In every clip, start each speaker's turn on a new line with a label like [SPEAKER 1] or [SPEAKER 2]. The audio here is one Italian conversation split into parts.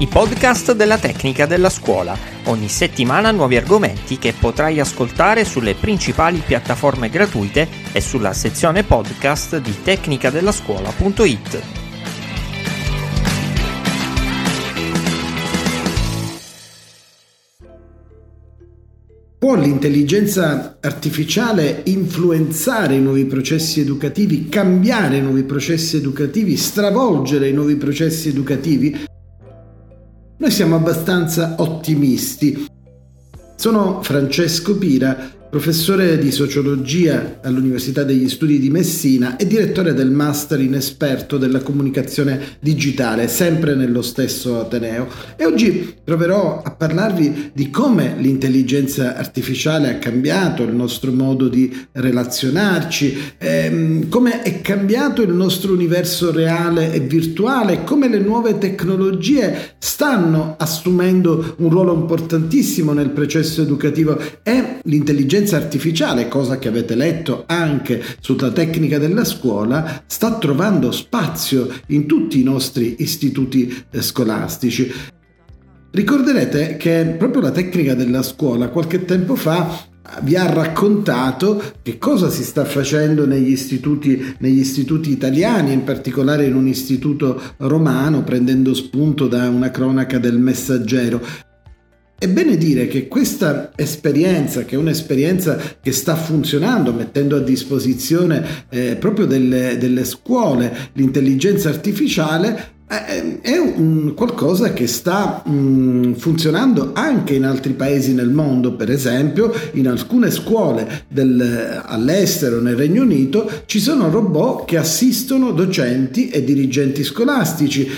[SPEAKER 1] I podcast della tecnica della scuola. Ogni settimana nuovi argomenti che potrai ascoltare sulle principali piattaforme gratuite e sulla sezione podcast di tecnicadellascuola.it.
[SPEAKER 2] Può l'intelligenza artificiale influenzare i nuovi processi educativi, cambiare i nuovi processi educativi, stravolgere i nuovi processi educativi? Noi siamo abbastanza ottimisti. Sono Francesco Pira professore di sociologia all'Università degli Studi di Messina e direttore del Master in Esperto della Comunicazione Digitale, sempre nello stesso Ateneo. E oggi proverò a parlarvi di come l'intelligenza artificiale ha cambiato il nostro modo di relazionarci, ehm, come è cambiato il nostro universo reale e virtuale, come le nuove tecnologie stanno assumendo un ruolo importantissimo nel processo educativo e l'intelligenza l'intelligenza artificiale, cosa che avete letto anche sulla tecnica della scuola, sta trovando spazio in tutti i nostri istituti eh, scolastici. Ricorderete che proprio la tecnica della scuola qualche tempo fa vi ha raccontato che cosa si sta facendo negli istituti, negli istituti, italiani, in particolare in un istituto romano, prendendo spunto da una cronaca del messaggero. È bene dire che questa esperienza, che è un'esperienza che sta funzionando, mettendo a disposizione eh, proprio delle, delle, scuole l'intelligenza artificiale, eh, è un qualcosa che sta mm, funzionando anche in altri paesi nel mondo, per esempio in alcune scuole del, all'estero, nel Regno Unito, ci sono robot che assistono docenti e dirigenti scolastici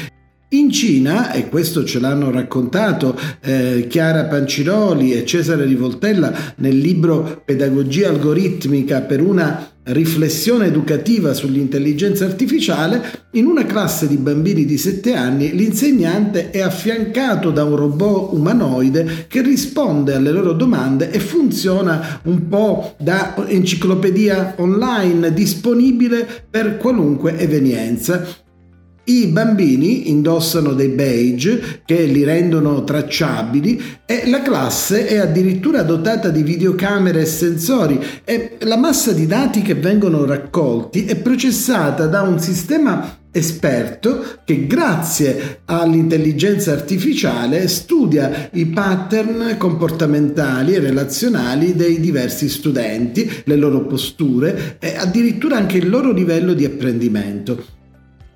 [SPEAKER 2] in Cina, e questo ce l'hanno raccontato eh, Chiara Panciroli e Cesare Rivoltella nel libro Pedagogia algoritmica per una riflessione educativa sull'intelligenza artificiale, in una classe di bambini di 7 anni l'insegnante è affiancato da un robot umanoide che risponde alle loro domande e funziona un po' da enciclopedia online disponibile per qualunque evenienza. I bambini indossano dei badge che li rendono tracciabili e la classe è addirittura dotata di videocamere e sensori e la massa di dati che vengono raccolti è processata da un sistema esperto che grazie all'intelligenza artificiale studia i pattern comportamentali e relazionali dei diversi studenti, le loro posture e addirittura anche il loro livello di apprendimento.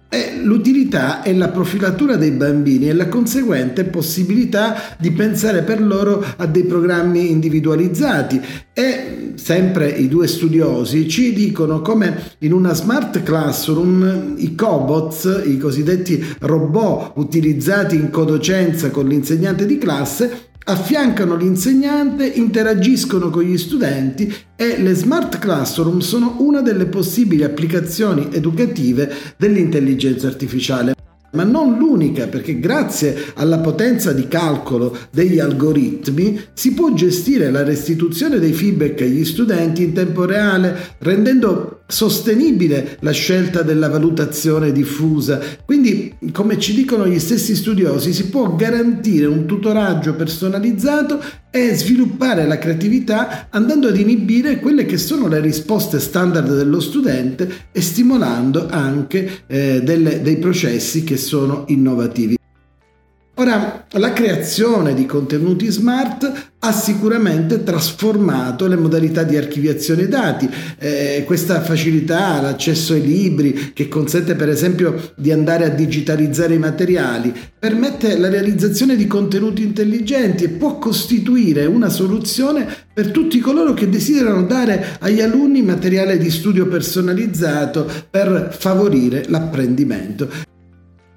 [SPEAKER 2] E l'utilità è la profilatura dei bambini e la conseguente possibilità di pensare per loro a dei programmi individualizzati. E sempre i due studiosi ci dicono come in una smart classroom i cobots, i cosiddetti robot utilizzati in codocenza con l'insegnante di classe, affiancano l'insegnante, interagiscono con gli studenti e le smart classroom sono una delle possibili applicazioni educative dell'intelligenza artificiale ma non l'unica, perché grazie alla potenza di calcolo degli algoritmi si può gestire la restituzione dei feedback agli studenti in tempo reale, rendendo sostenibile la scelta della valutazione diffusa. Quindi, come ci dicono gli stessi studiosi, si può garantire un tutoraggio personalizzato e sviluppare la creatività andando ad inibire quelle che sono le risposte standard dello studente e stimolando anche eh, delle, dei processi che sono innovativi. Ora, la creazione di contenuti smart ha sicuramente trasformato le modalità di archiviazione dati. Eh, questa facilità, l'accesso ai libri, che consente per esempio di andare a digitalizzare i materiali, permette la realizzazione di contenuti intelligenti e può costituire una soluzione per tutti coloro che desiderano dare agli alunni materiale di studio personalizzato per favorire l'apprendimento.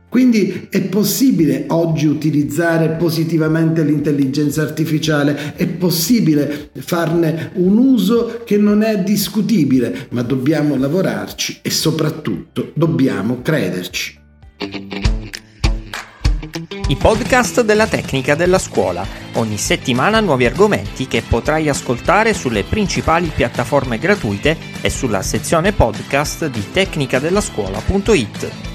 [SPEAKER 2] Quindi è possibile oggi utilizzare positivamente l'intelligenza artificiale, è possibile farne un uso che non è discutibile, ma dobbiamo lavorarci e soprattutto dobbiamo crederci.
[SPEAKER 1] I podcast della tecnica della scuola. Ogni settimana nuovi argomenti che potrai ascoltare sulle principali piattaforme gratuite e sulla sezione podcast di tecnicadellascuola.it.